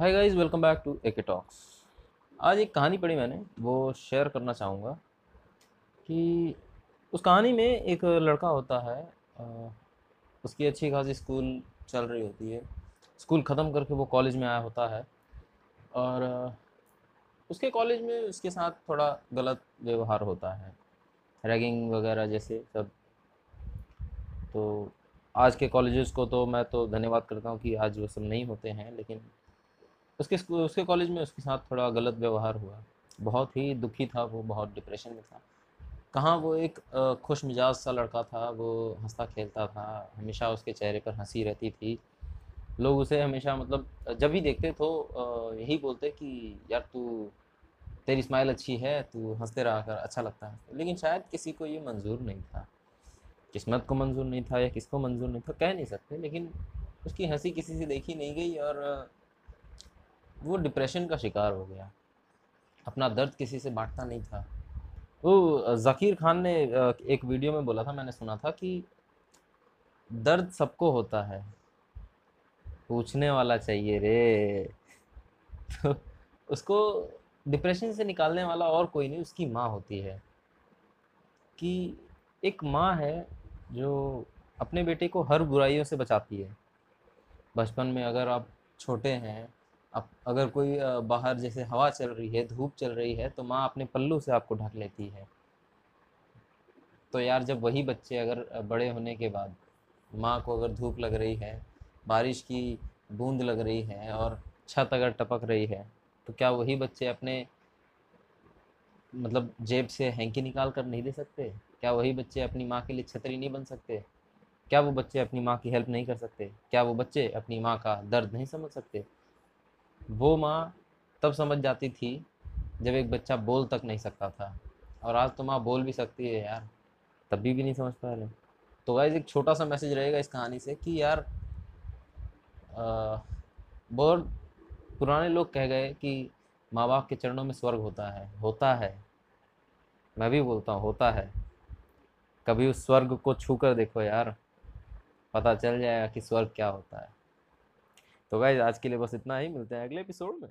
Hi guys welcome back to AK talks आज एक कहानी पढ़ी मैंने, वो शेयर करना चाहूँगा कि उस कहानी में एक लड़का होता है उसकी अच्छी खासी स्कूल चल रही होती है। स्कूल ख़त्म करके वो कॉलेज में आया होता है और उसके कॉलेज में उसके साथ थोड़ा गलत व्यवहार होता है। रैगिंग वगैरह जैसे सब। तो आज के कॉलेजेस को तो मैं तो धन्यवाद करता हूँ कि आज वो सब नहीं होते हैं, लेकिन उसके उसके कॉलेज में उसके साथ थोड़ा गलत व्यवहार हुआ। बहुत ही दुखी था वो, बहुत डिप्रेशन में था। कहाँ वो एक खुश मिजाज सा लड़का था, वो हंसता खेलता था, हमेशा उसके चेहरे पर हँसी रहती थी। लोग उसे हमेशा मतलब जब भी देखते तो यही बोलते कि, यार तू, तेरी स्माइल अच्छी है, तू हँसते रहा कर अच्छा लगता है। लेकिन शायद किसी को ये मंजूर नहीं था। किस्मत को मंजूर नहीं था या किसको मंजूर नहीं था, कह नहीं सकते, लेकिन उसकी हँसी किसी से देखी नहीं गई और वो डिप्रेशन का शिकार हो गया। अपना दर्द किसी से बांटता नहीं था। वो ज़कीर खान ने एक वीडियो में बोला था, मैंने सुना था कि दर्द सबको होता है। पूछने वाला चाहिए रे। तो उसको डिप्रेशन से निकालने वाला और कोई नहीं, उसकी माँ होती है। कि एक माँ है जो अपने बेटे को हर बुराइयों से बचाती है। बचपन में अगर आप छोटे हैं अब अगर कोई बाहर जैसे हवा चल रही है, धूप चल रही है तो माँ अपने पल्लू से आपको ढक लेती है। तो यार जब वही बच्चे अगर बड़े होने के बाद माँ को अगर धूप लग रही है, बारिश की बूंद लग रही है और छत अगर टपक रही है तो क्या वही बच्चे अपने मतलब जेब से हैंकी निकाल कर नहीं दे सकते? क्या वही बच्चे अपनी माँ के लिए छतरी नहीं बन सकते? क्या वो बच्चे अपनी माँ की हेल्प नहीं कर सकते? क्या वो बच्चे अपनी माँ का दर्द नहीं समझ सकते? वो माँ तब समझ जाती थी जब एक बच्चा बोल तक नहीं सकता था। और आज तो माँ बोल भी सकती है यार, तभी भी नहीं समझ पा रहे। तो गाइज़ एक छोटा सा मैसेज रहेगा इस कहानी से कि यार बहुत पुराने लोग कह गए कि माँ बाप के चरणों में स्वर्ग होता है होता है। मैं भी बोलता हूँ, होता है। कभी उस स्वर्ग को छू कर देखो यार, पता चल जाएगा कि स्वर्ग क्या होता है। तो गाइज़ आज के लिए बस इतना ही मिलते हैं अगले एपिसोड में।